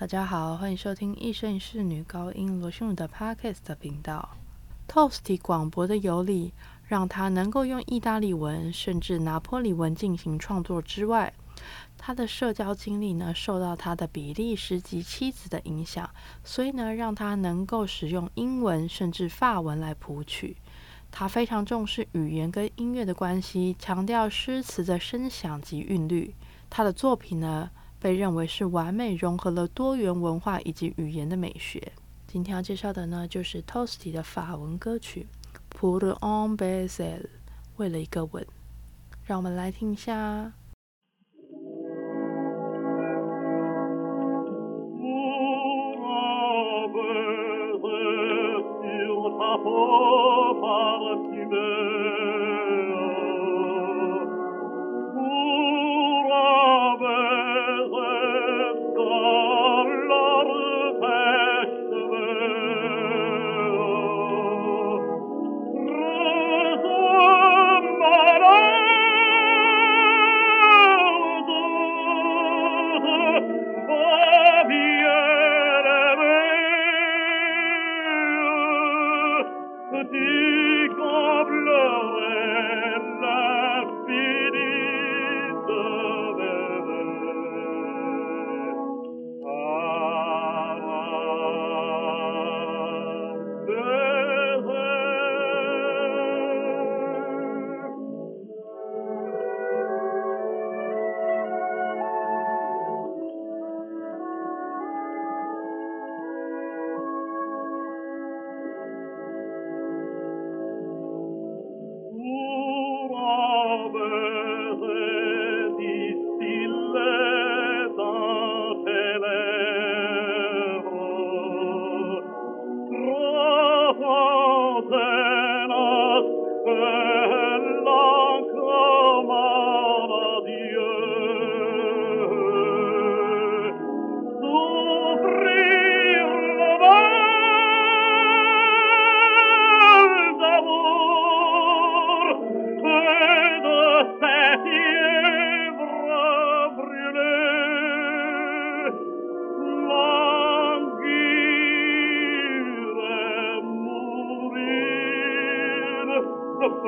大家好，欢迎收听一生一世女高音罗心如的 Podcast 频道。Toasty 广博的游历，让他能够用意大利文甚至拿破里文进行创作之外，他的社交经历呢，受到他的比利时籍妻子的影响，所以呢，让他能够使用英文甚至法文来谱曲。他非常重视语言跟音乐的关系，强调诗词的声响及韵律。他的作品呢，被认为是完美融合了多元文化以及语言的美学。今天要介绍的呢，就是 Tosty 的法文歌曲《Pour un baiser》，为了一个吻。让我们来听一下。que tu comblerais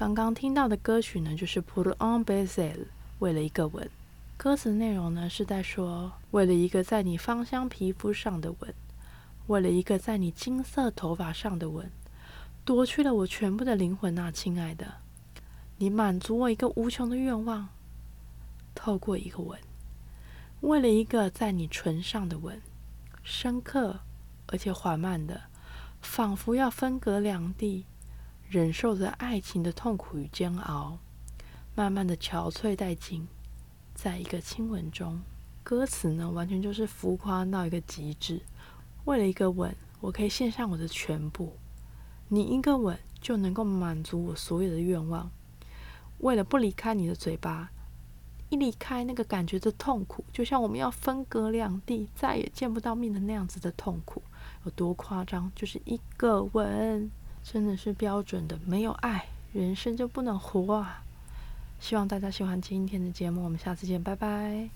刚刚听到的歌曲呢，就是《Pour un baiser》，为了一个吻。歌词内容呢是在说，为了一个在你芳香皮肤上的吻，为了一个在你金色头发上的吻，夺去了我全部的灵魂啊，亲爱的，你满足我一个无穷的愿望。透过一个吻，为了一个在你唇上的吻，深刻而且缓慢的，仿佛要分隔两地。忍受着爱情的痛苦与煎熬，慢慢的憔悴殆尽，在一个亲吻中，歌词呢完全就是浮夸到一个极致。为了一个吻，我可以献上我的全部，你一个吻就能够满足我所有的愿望。为了不离开你的嘴巴，一离开那个感觉的痛苦，就像我们要分隔两地，再也见不到面的那样子的痛苦，有多夸张？就是一个吻。真的是标准的没有爱人生就不能活啊。希望大家喜欢今天的节目我们下次见拜拜。